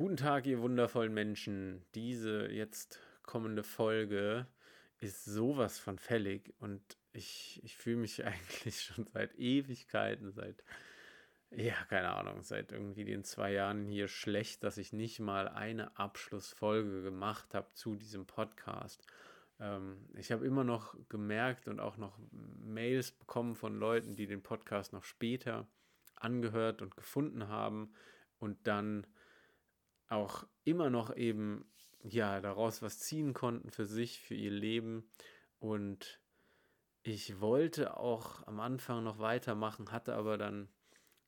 Guten Tag, ihr wundervollen Menschen. Diese jetzt kommende Folge ist sowas von fällig und ich, ich fühle mich eigentlich schon seit Ewigkeiten, seit, ja, keine Ahnung, seit irgendwie den zwei Jahren hier schlecht, dass ich nicht mal eine Abschlussfolge gemacht habe zu diesem Podcast. Ähm, ich habe immer noch gemerkt und auch noch Mails bekommen von Leuten, die den Podcast noch später angehört und gefunden haben und dann auch immer noch eben ja daraus was ziehen konnten für sich, für ihr Leben. Und ich wollte auch am Anfang noch weitermachen, hatte aber dann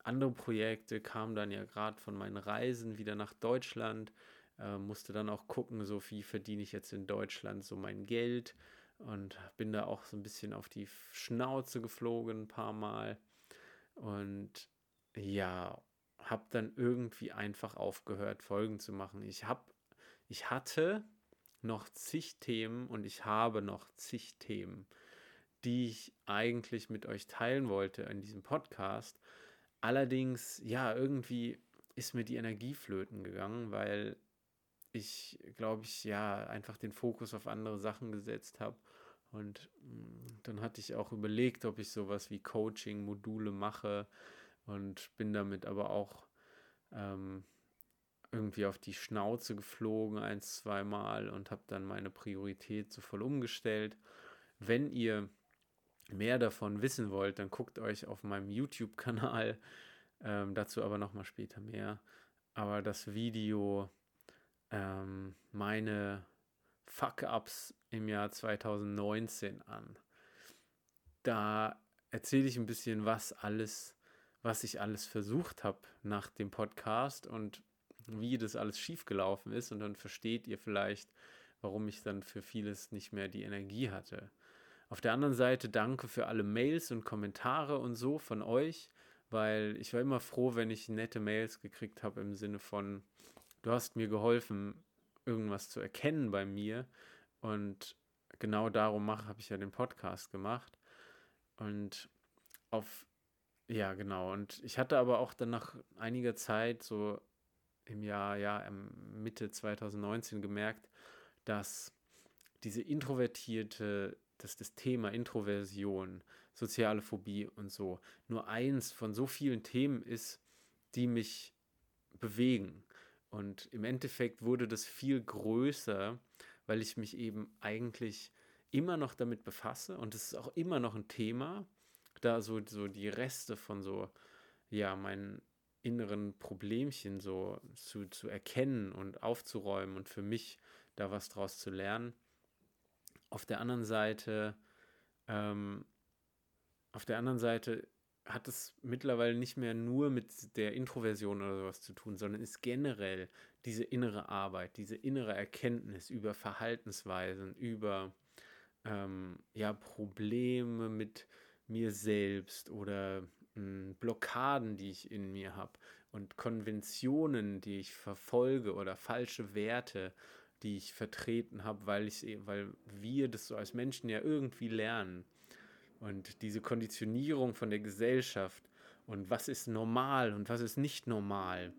andere Projekte, kam dann ja gerade von meinen Reisen wieder nach Deutschland, äh, musste dann auch gucken, so wie verdiene ich jetzt in Deutschland so mein Geld und bin da auch so ein bisschen auf die Schnauze geflogen ein paar Mal. Und ja, habe dann irgendwie einfach aufgehört, Folgen zu machen. Ich habe, ich hatte noch zig Themen und ich habe noch zig Themen, die ich eigentlich mit euch teilen wollte in diesem Podcast. Allerdings, ja, irgendwie ist mir die Energie flöten gegangen, weil ich, glaube ich, ja, einfach den Fokus auf andere Sachen gesetzt habe. Und mm, dann hatte ich auch überlegt, ob ich sowas wie Coaching-Module mache und bin damit aber auch ähm, irgendwie auf die Schnauze geflogen ein, zweimal und habe dann meine Priorität so voll umgestellt. Wenn ihr mehr davon wissen wollt, dann guckt euch auf meinem YouTube-Kanal, ähm, dazu aber nochmal später mehr. Aber das Video, ähm, meine Fuck-Ups im Jahr 2019 an. Da erzähle ich ein bisschen, was alles was ich alles versucht habe nach dem Podcast und wie das alles schiefgelaufen ist. Und dann versteht ihr vielleicht, warum ich dann für vieles nicht mehr die Energie hatte. Auf der anderen Seite danke für alle Mails und Kommentare und so von euch, weil ich war immer froh, wenn ich nette Mails gekriegt habe im Sinne von, du hast mir geholfen, irgendwas zu erkennen bei mir. Und genau darum habe ich ja den Podcast gemacht. Und auf ja, genau. Und ich hatte aber auch dann nach einiger Zeit, so im Jahr, ja, Mitte 2019 gemerkt, dass diese introvertierte, dass das Thema Introversion, soziale Phobie und so nur eins von so vielen Themen ist, die mich bewegen. Und im Endeffekt wurde das viel größer, weil ich mich eben eigentlich immer noch damit befasse und es ist auch immer noch ein Thema da so, so die Reste von so, ja, meinen inneren Problemchen so zu, zu erkennen und aufzuräumen und für mich da was draus zu lernen. Auf der anderen Seite, ähm, auf der anderen Seite hat es mittlerweile nicht mehr nur mit der Introversion oder sowas zu tun, sondern ist generell diese innere Arbeit, diese innere Erkenntnis über Verhaltensweisen, über ähm, ja, Probleme mit mir selbst oder mh, hm, Blockaden, die ich in mir habe und Konventionen, die ich verfolge oder falsche Werte, die ich vertreten habe, weil ich weil wir das so als Menschen ja irgendwie lernen. Und diese Konditionierung von der Gesellschaft und was ist normal und was ist nicht normal.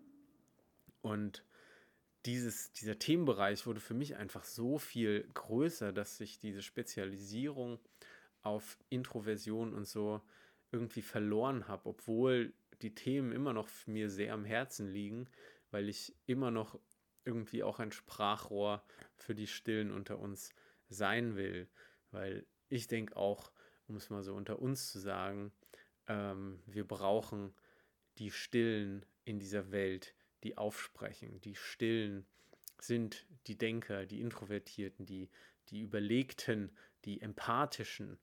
Und dieses, dieser Themenbereich wurde für mich einfach so viel größer, dass sich diese Spezialisierung auf Introversion und so irgendwie verloren habe, obwohl die Themen immer noch mir sehr am Herzen liegen, weil ich immer noch irgendwie auch ein Sprachrohr für die Stillen unter uns sein will. Weil ich denke auch, um es mal so unter uns zu sagen, ähm, wir brauchen die Stillen in dieser Welt, die aufsprechen. Die Stillen sind die Denker, die Introvertierten, die, die Überlegten, die Empathischen.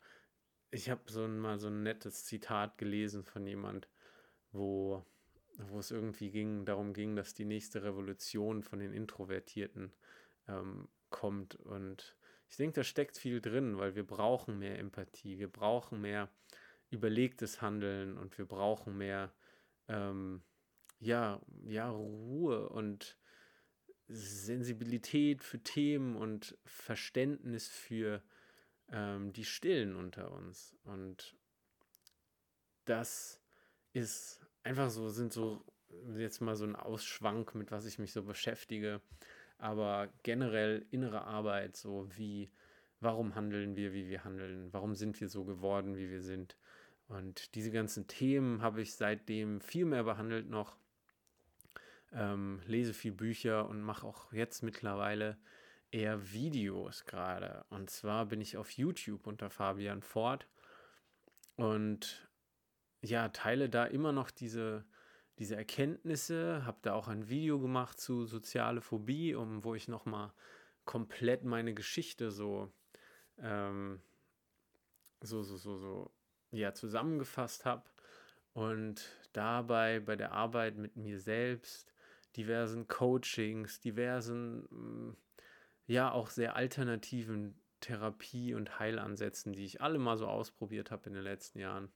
Ich habe so mal so ein nettes Zitat gelesen von jemand, wo, wo es irgendwie ging, darum ging, dass die nächste Revolution von den Introvertierten ähm, kommt. Und ich denke, da steckt viel drin, weil wir brauchen mehr Empathie, wir brauchen mehr überlegtes Handeln und wir brauchen mehr ähm, ja, ja, Ruhe und Sensibilität für Themen und Verständnis für ähm, die Stillen unter uns. Und das ist einfach so, sind so jetzt mal so ein Ausschwank, mit was ich mich so beschäftige. Aber generell innere Arbeit, so wie, warum handeln wir, wie wir handeln? Warum sind wir so geworden, wie wir sind? Und diese ganzen Themen habe ich seitdem viel mehr behandelt noch. Ähm, lese viel Bücher und mache auch jetzt mittlerweile eher Videos gerade. Und zwar bin ich auf YouTube unter Fabian Ford und ja, teile da immer noch diese, diese Erkenntnisse, habe da auch ein Video gemacht zu soziale Phobie, um wo ich nochmal komplett meine Geschichte so, ähm, so, so, so, so, ja, zusammengefasst habe und dabei bei der Arbeit mit mir selbst, diversen Coachings, diversen mm, ja auch sehr alternativen Therapie- und Heilansätzen, die ich alle mal so ausprobiert habe in den letzten Jahren,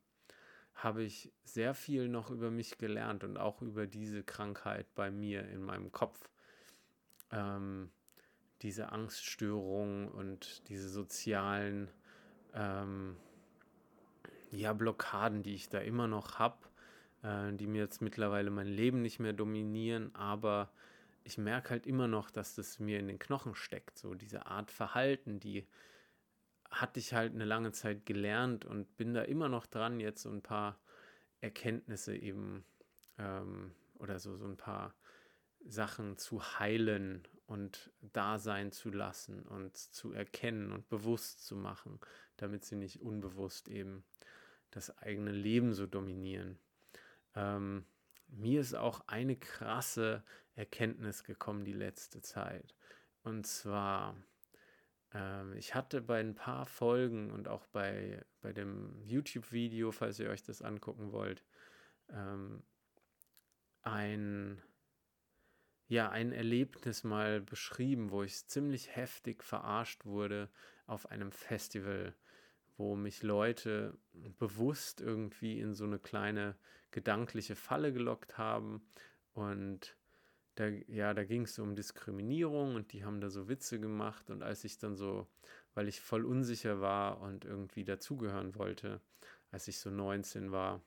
habe ich sehr viel noch über mich gelernt und auch über diese Krankheit bei mir in meinem Kopf. Ähm, diese Angststörungen und diese sozialen ähm, ja, Blockaden, die ich da immer noch habe, äh, die mir jetzt mittlerweile mein Leben nicht mehr dominieren, aber ich merke halt immer noch, dass das mir in den Knochen steckt. So diese Art Verhalten, die hatte ich halt eine lange Zeit gelernt und bin da immer noch dran, jetzt so ein paar Erkenntnisse eben ähm, oder so, so ein paar Sachen zu heilen und da sein zu lassen und zu erkennen und bewusst zu machen, damit sie nicht unbewusst eben das eigene Leben so dominieren. Ähm, mir ist auch eine krasse Erkenntnis gekommen die letzte Zeit. Und zwar, ähm, ich hatte bei ein paar Folgen und auch bei, bei dem YouTube-Video, falls ihr euch das angucken wollt, ähm, ein, ja, ein Erlebnis mal beschrieben, wo ich ziemlich heftig verarscht wurde auf einem Festival wo mich Leute bewusst irgendwie in so eine kleine gedankliche Falle gelockt haben. Und da, ja, da ging es um Diskriminierung und die haben da so Witze gemacht. Und als ich dann so, weil ich voll unsicher war und irgendwie dazugehören wollte, als ich so 19 war,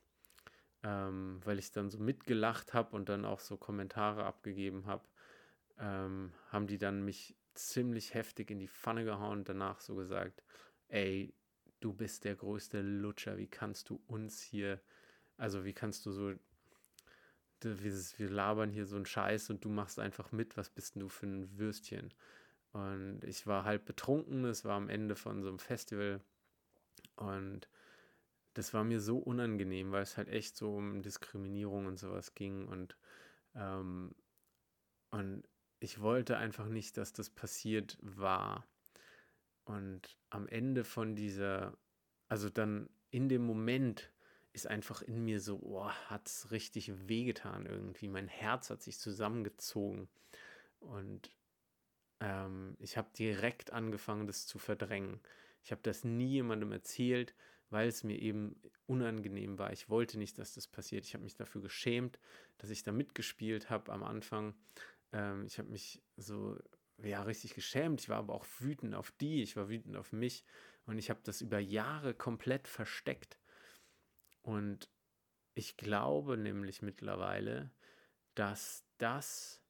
ähm, weil ich dann so mitgelacht habe und dann auch so Kommentare abgegeben habe, ähm, haben die dann mich ziemlich heftig in die Pfanne gehauen und danach so gesagt, ey, du bist der größte Lutscher, wie kannst du uns hier, also wie kannst du so, wir, labern hier so einen Scheiß und du machst einfach mit, was bist denn du für ein Würstchen? Und ich war halb betrunken, es war am Ende von so einem Festival und das war mir so unangenehm, weil es halt echt so um Diskriminierung und sowas ging und, ähm, und ich wollte einfach nicht, dass das passiert war. Und am Ende von dieser, also dann in dem Moment ist einfach in mir so, oh, hat es richtig wehgetan irgendwie. Mein Herz hat sich zusammengezogen. Und ähm, ich habe direkt angefangen, das zu verdrängen. Ich habe das nie jemandem erzählt, weil es mir eben unangenehm war. Ich wollte nicht, dass das passiert. Ich habe mich dafür geschämt, dass ich da mitgespielt habe am Anfang. Ähm, ich habe mich so ja, richtig geschämt. Ich war aber auch wütend auf die, ich war wütend auf mich und ich habe das über Jahre komplett versteckt. Und ich glaube nämlich mittlerweile, dass das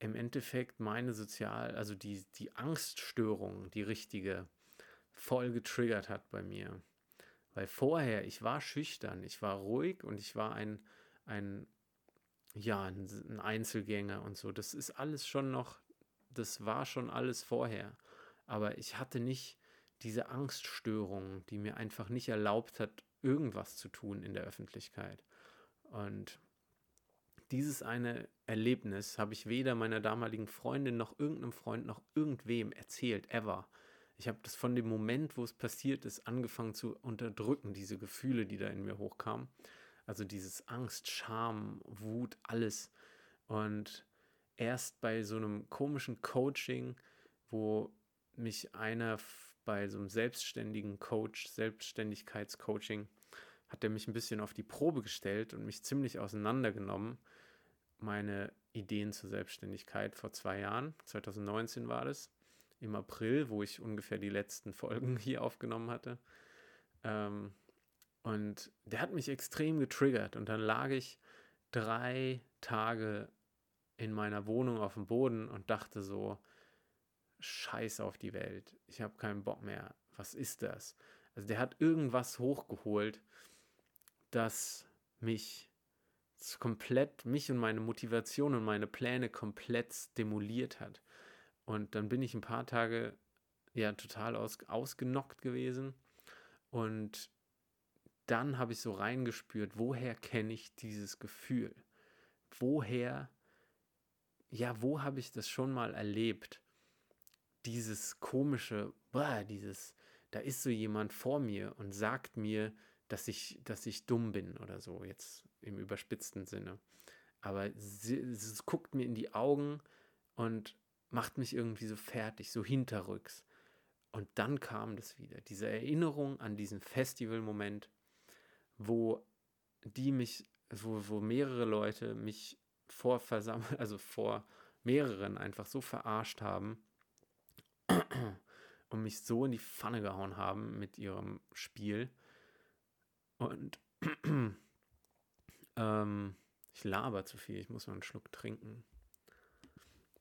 im Endeffekt meine Sozial, also die, die Angststörung, die richtige, voll getriggert hat bei mir. Weil vorher, ich war schüchtern, ich war ruhig und ich war ein, ein ja, ein Einzelgänger und so. Das ist alles schon noch das war schon alles vorher. Aber ich hatte nicht diese Angststörung, die mir einfach nicht erlaubt hat, irgendwas zu tun in der Öffentlichkeit. Und dieses eine Erlebnis habe ich weder meiner damaligen Freundin noch irgendeinem Freund noch irgendwem erzählt, ever. Ich habe das von dem Moment, wo es passiert ist, angefangen zu unterdrücken, diese Gefühle, die da in mir hochkamen. Also dieses Angst, Scham, Wut, alles. Und erst bei so einem komischen Coaching, wo mich einer bei so einem selbstständigen Coach, Selbstständigkeitscoaching, hat er mich ein bisschen auf die Probe gestellt und mich ziemlich auseinandergenommen. Meine Ideen zur Selbstständigkeit vor zwei Jahren, 2019 war das, im April, wo ich ungefähr die letzten Folgen hier aufgenommen hatte. Ähm, und der hat mich extrem getriggert und dann lag ich drei Tage in meiner Wohnung auf dem Boden und dachte so, scheiß auf die Welt, ich habe keinen Bock mehr, was ist das? Also der hat irgendwas hochgeholt, das mich komplett, mich und meine Motivation und meine Pläne komplett demoliert hat. Und dann bin ich ein paar Tage ja total aus, ausgenockt gewesen. Und dann habe ich so reingespürt, woher kenne ich dieses Gefühl? Woher, ja, wo habe ich das schon mal erlebt? Dieses komische, boah, dieses, da ist so jemand vor mir und sagt mir, dass ich, dass ich dumm bin oder so, jetzt im überspitzten Sinne. Aber sie, sie guckt mir in die Augen und macht mich irgendwie so fertig, so hinterrücks. Und dann kam das wieder, diese Erinnerung an diesen Festivalmoment, wo die mich, wo, wo mehrere Leute mich vor versammelt, also vor mehreren einfach so verarscht haben und mich so in die Pfanne gehauen haben mit ihrem Spiel. Und ähm, ich laber zu viel, ich muss mal einen Schluck trinken.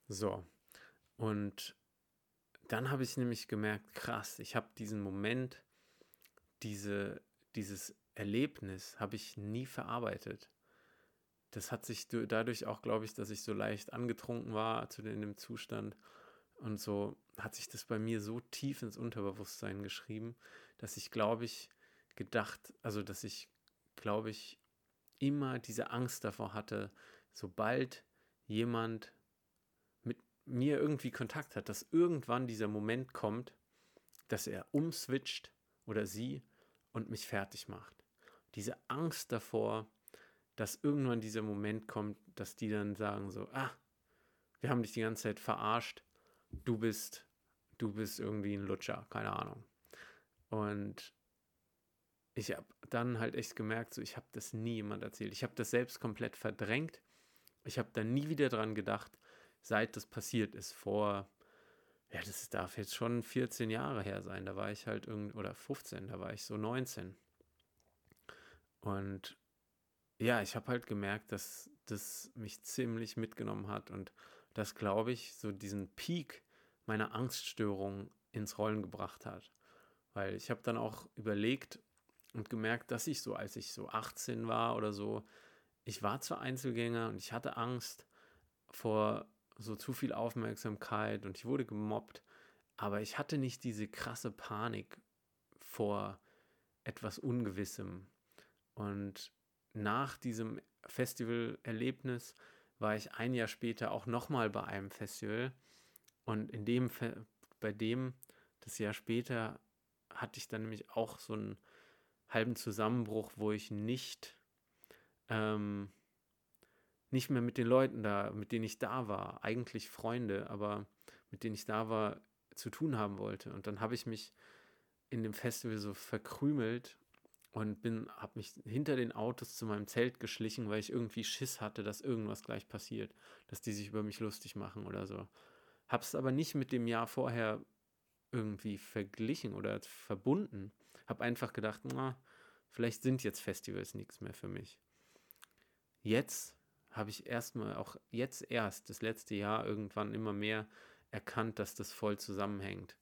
So. Und dann habe ich nämlich gemerkt, krass, ich habe diesen Moment, diese, dieses Erlebnis habe ich nie verarbeitet. Das hat sich dadurch auch, glaube ich, dass ich so leicht angetrunken war in dem Zustand und so hat sich das bei mir so tief ins Unterbewusstsein geschrieben, dass ich, glaube ich, gedacht, also dass ich, glaube ich, immer diese Angst davor hatte, sobald jemand mir irgendwie Kontakt hat, dass irgendwann dieser Moment kommt, dass er umswitcht oder sie und mich fertig macht. Diese Angst davor, dass irgendwann dieser Moment kommt, dass die dann sagen so, ah, wir haben dich die ganze Zeit verarscht, du bist, du bist irgendwie ein Lutscher, keine Ahnung. Und ich habe dann halt echt gemerkt, so ich habe das nie jemand erzählt. Ich habe das selbst komplett verdrängt. Ich habe da nie wieder dran gedacht, seit das passiert ist, vor, ja, das darf jetzt schon 14 Jahre her sein, da war ich halt irgendwie, oder 15, da war ich so 19. Und ja, ich habe halt gemerkt, dass das mich ziemlich mitgenommen hat und das, glaube ich, so diesen Peak meiner Angststörung ins Rollen gebracht hat. Weil ich habe dann auch überlegt und gemerkt, dass ich so, als ich so 18 war oder so, ich war zwar Einzelgänger und ich hatte Angst vor so zu viel Aufmerksamkeit und ich wurde gemobbt, aber ich hatte nicht diese krasse Panik vor etwas Ungewissem. Und nach diesem Festivalerlebnis war ich ein Jahr später auch nochmal bei einem Festival und in dem, bei dem, das Jahr später, hatte ich dann nämlich auch so einen halben Zusammenbruch, wo ich nicht ähm, nicht mehr mit den Leuten da, mit denen ich da war, eigentlich Freunde, aber mit denen ich da war, zu tun haben wollte. Und dann habe ich mich in dem Festival so verkrümelt und bin, habe mich hinter den Autos zu meinem Zelt geschlichen, weil ich irgendwie Schiss hatte, dass irgendwas gleich passiert, dass die sich über mich lustig machen oder so. Hab's aber nicht mit dem Jahr vorher irgendwie verglichen oder verbunden. Hab einfach gedacht, na, vielleicht sind jetzt Festivals nichts mehr für mich. Jetzt habe ich erstmal auch jetzt erst das letzte Jahr irgendwann immer mehr erkannt, dass das voll zusammenhängt.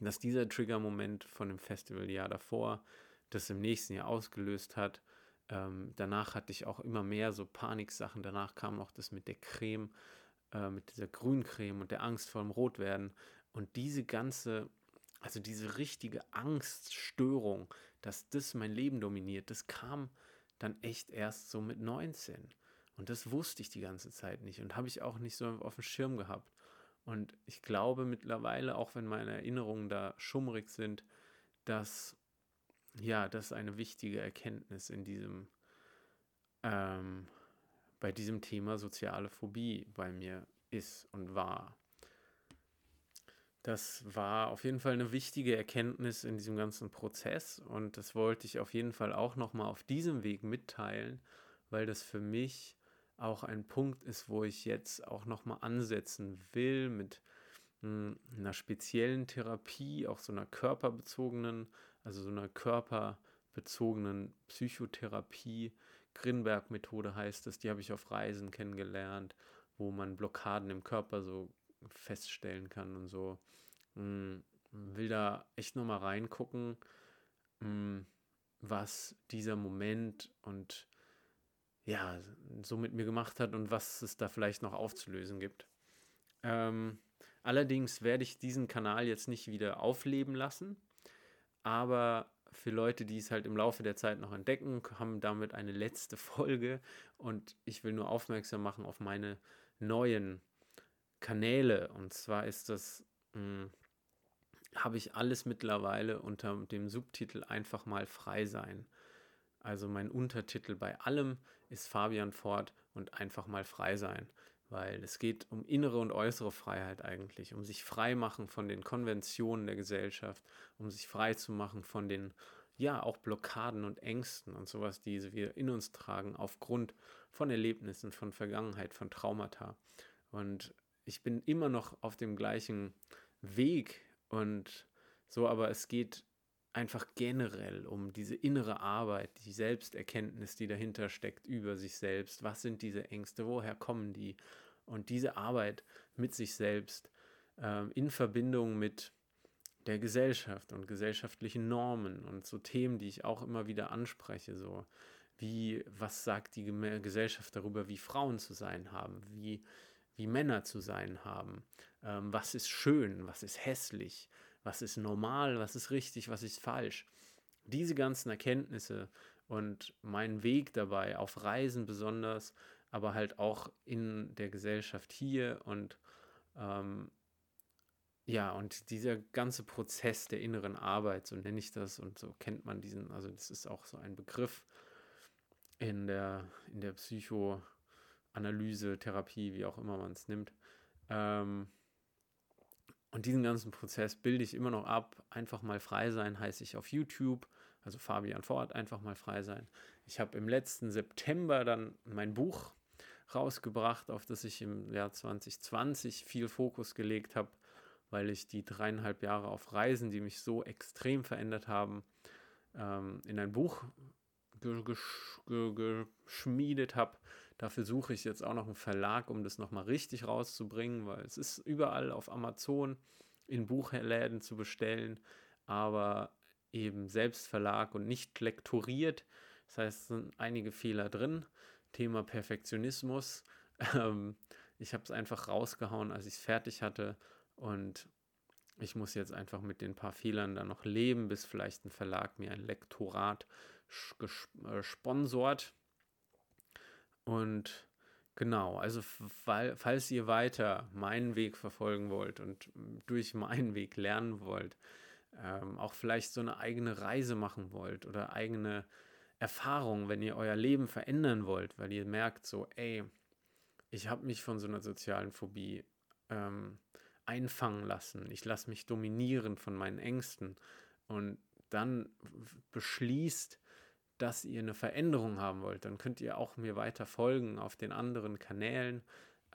Dass dieser Trigger-Moment von dem Festivaljahr davor das im nächsten Jahr ausgelöst hat. Ähm, danach hatte ich auch immer mehr so Paniksachen. Danach kam auch das mit der Creme, äh, mit dieser Grüncreme und der Angst vor dem Rotwerden. Und diese ganze, also diese richtige Angststörung, dass das mein Leben dominiert, das kam dann echt erst so mit 19. Und das wusste ich die ganze Zeit nicht und habe ich auch nicht so auf dem Schirm gehabt. Und ich glaube mittlerweile, auch wenn meine Erinnerungen da schummrig sind, dass ja, das eine wichtige Erkenntnis in diesem, ähm, bei diesem Thema soziale Phobie bei mir ist und war. Das war auf jeden Fall eine wichtige Erkenntnis in diesem ganzen Prozess und das wollte ich auf jeden Fall auch nochmal auf diesem Weg mitteilen, weil das für mich auch ein Punkt ist, wo ich jetzt auch nochmal ansetzen will mit hm, einer speziellen Therapie, auch so einer körperbezogenen, also so einer körperbezogenen Psychotherapie, Grinberg-Methode heißt es, die habe ich auf Reisen kennengelernt, wo man Blockaden im Körper so feststellen kann und so. Hm, will da echt nochmal reingucken, hm, was dieser Moment und ja, so mit mir gemacht hat und was es da vielleicht noch aufzulösen gibt. Ähm, allerdings werde ich diesen Kanal jetzt nicht wieder aufleben lassen, aber für Leute, die es halt im Laufe der Zeit noch entdecken, haben damit eine letzte Folge und ich will nur aufmerksam machen auf meine neuen Kanäle. Und zwar ist das, hm, habe ich alles mittlerweile unter dem Subtitel einfach mal frei sein. Also mein Untertitel bei allem ist Fabian Ford und einfach mal frei sein, weil es geht um innere und äußere Freiheit eigentlich, um sich frei machen von den Konventionen der Gesellschaft, um sich frei zu machen von den ja auch Blockaden und Ängsten und sowas, die wir in uns tragen aufgrund von Erlebnissen, von Vergangenheit, von Traumata. Und ich bin immer noch auf dem gleichen Weg und so, aber es geht einfach generell um diese innere Arbeit, die Selbsterkenntnis, die dahinter steckt über sich selbst. Was sind diese Ängste? Woher kommen die? Und diese Arbeit mit sich selbst äh, in Verbindung mit der Gesellschaft und gesellschaftlichen Normen und so Themen, die ich auch immer wieder anspreche, so wie, was sagt die Gesellschaft darüber, wie Frauen zu sein haben, wie, wie Männer zu sein haben, ähm, was ist schön, was ist hässlich, was ist normal, was ist richtig, was ist falsch. Diese ganzen Erkenntnisse und mein Weg dabei, auf Reisen besonders, aber halt auch in der Gesellschaft hier und ähm, ja, und dieser ganze Prozess der inneren Arbeit, so nenne ich das, und so kennt man diesen, also das ist auch so ein Begriff in der, in der Psychoanalyse, Therapie, wie auch immer man es nimmt. Ähm, und diesen ganzen Prozess bilde ich immer noch ab. Einfach mal frei sein heiße ich auf YouTube, also Fabian Ford, einfach mal frei sein. Ich habe im letzten September dann mein Buch rausgebracht, auf das ich im Jahr 2020 viel Fokus gelegt habe, weil ich die dreieinhalb Jahre auf Reisen, die mich so extrem verändert haben, ähm, in ein Buch geschmiedet habe. Dafür suche ich jetzt auch noch einen Verlag, um das nochmal richtig rauszubringen, weil es ist überall auf Amazon in Buchläden zu bestellen, aber eben selbst Verlag und nicht lektoriert. Das heißt, es sind einige Fehler drin. Thema Perfektionismus. Ähm, ich habe es einfach rausgehauen, als ich es fertig hatte und ich muss jetzt einfach mit den paar Fehlern dann noch leben, bis vielleicht ein Verlag mir ein Lektorat gesponsort. Und genau, also falls ihr weiter meinen Weg verfolgen wollt und durch meinen Weg lernen wollt, ähm, auch vielleicht so eine eigene Reise machen wollt oder eigene Erfahrungen, wenn ihr euer Leben verändern wollt, weil ihr merkt so, ey, ich habe mich von so einer sozialen Phobie ähm, einfangen lassen, ich lasse mich dominieren von meinen Ängsten. Und dann beschließt, dass ihr eine Veränderung haben wollt, dann könnt ihr auch mir weiter folgen auf den anderen Kanälen.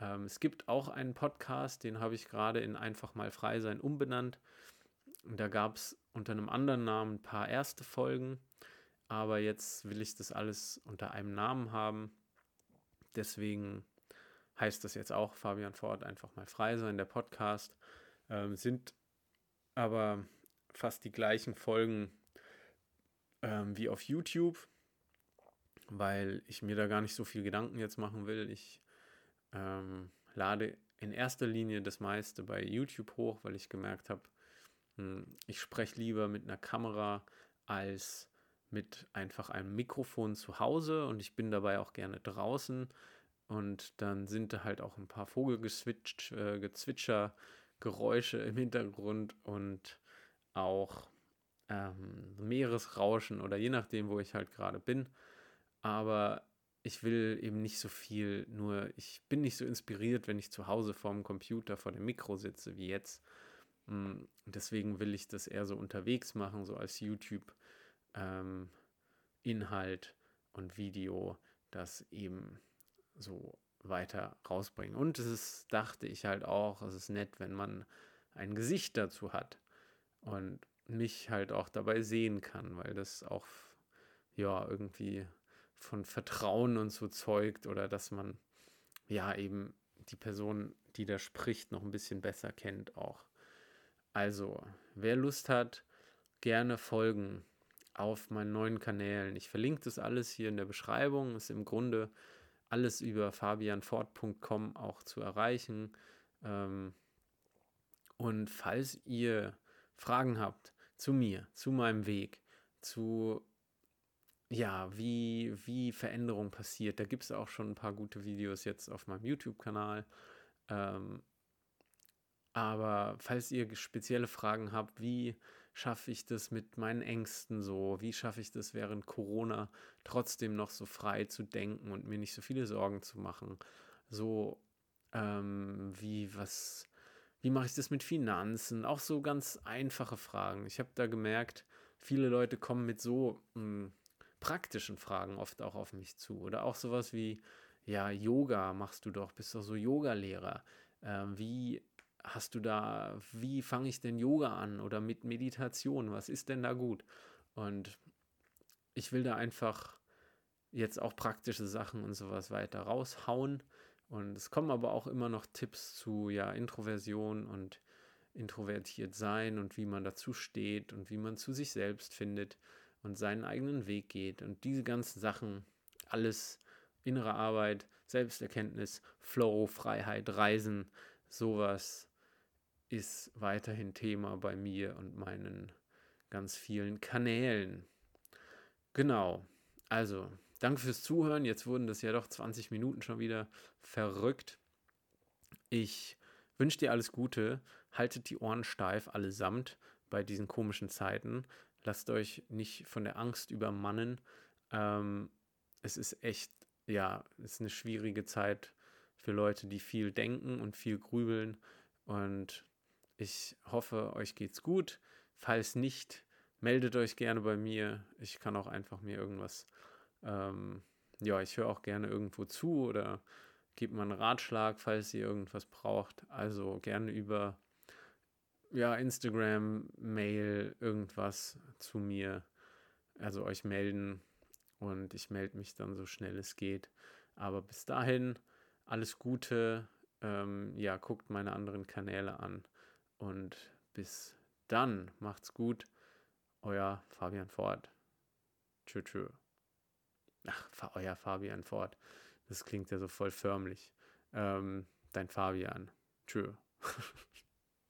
Ähm, es gibt auch einen Podcast, den habe ich gerade in Einfach mal frei sein umbenannt. Da gab es unter einem anderen Namen ein paar erste Folgen, aber jetzt will ich das alles unter einem Namen haben. Deswegen heißt das jetzt auch Fabian Ford einfach mal frei sein, der Podcast. Ähm, sind aber fast die gleichen Folgen ähm, wie auf YouTube, weil ich mir da gar nicht so viel Gedanken jetzt machen will. Ich ähm, lade in erster Linie das meiste bei YouTube hoch, weil ich gemerkt habe, hm, ich spreche lieber mit einer Kamera als mit einfach einem Mikrofon zu Hause und ich bin dabei auch gerne draußen und dann sind da halt auch ein paar Vogelgezwitscher, äh, Geräusche im Hintergrund und auch ähm, Meeresrauschen oder je nachdem, wo ich halt gerade bin. Aber ich will eben nicht so viel, nur ich bin nicht so inspiriert, wenn ich zu Hause vorm Computer, vor dem Mikro sitze wie jetzt. Mm, deswegen will ich das eher so unterwegs machen, so als YouTube-Inhalt ähm, und Video, das eben so weiter rausbringen. Und es ist, dachte ich halt auch, es ist nett, wenn man ein Gesicht dazu hat. Und mich halt auch dabei sehen kann, weil das auch ja irgendwie von Vertrauen und so zeugt oder dass man ja eben die Person, die da spricht, noch ein bisschen besser kennt auch. Also, wer Lust hat, gerne folgen auf meinen neuen Kanälen. Ich verlinke das alles hier in der Beschreibung. Ist im Grunde alles über fabianfort.com auch zu erreichen. Ähm, und falls ihr Fragen habt zu mir, zu meinem Weg, zu ja, wie, wie Veränderung passiert, da gibt es auch schon ein paar gute Videos jetzt auf meinem YouTube-Kanal. Ähm, aber falls ihr spezielle Fragen habt, wie schaffe ich das mit meinen Ängsten so? Wie schaffe ich das während Corona trotzdem noch so frei zu denken und mir nicht so viele Sorgen zu machen? So, ähm, wie, was, wie mache ich das mit Finanzen? Auch so ganz einfache Fragen. Ich habe da gemerkt, viele Leute kommen mit so mh, hm, praktischen Fragen oft auch auf mich zu. Oder auch sowas wie, ja, Yoga machst du doch, bist doch so Yogalehrer. Ähm, wie hast du da, wie fange ich denn Yoga an oder mit Meditation? Was ist denn da gut? Und ich will da einfach jetzt auch praktische Sachen und sowas weiter raushauen. Und es kommen aber auch immer noch Tipps zu ja, Introversion und introvertiert sein und wie man dazu steht und wie man zu sich selbst findet und seinen eigenen Weg geht. Und diese ganzen Sachen, alles innere Arbeit, Selbsterkenntnis, Flow, Freiheit, Reisen, sowas ist weiterhin Thema bei mir und meinen ganz vielen Kanälen. Genau. Also, danke fürs Zuhören. Jetzt wurden das ja doch 20 Minuten schon wieder verrückt. Ich wünsche dir alles Gute. Haltet die Ohren steif allesamt bei diesen komischen Zeiten. Lasst euch nicht von der Angst übermannen. Ähm, es ist echt, ja, es ist eine schwierige Zeit für Leute, die viel denken und viel grübeln. Und ich hoffe, euch geht's gut. Falls nicht, meldet euch gerne bei mir. Ich kann auch einfach mir irgendwas, ähm, ja, ich höre auch gerne irgendwo zu oder gebt mal einen Ratschlag, falls ihr irgendwas braucht. Also gerne über ja, Instagram, Mail, irgendwas zu mir. Also euch melden und ich melde mich dann so schnell es geht. Aber bis dahin, alles Gute. Ähm, ja, guckt meine anderen Kanäle an. Und bis dann, macht's gut. Euer Fabian Ford. Tschö, tschö. Ach, euer Fabian Ford. Das klingt ja so voll förmlich. Ähm, dein Fabian. Tschö.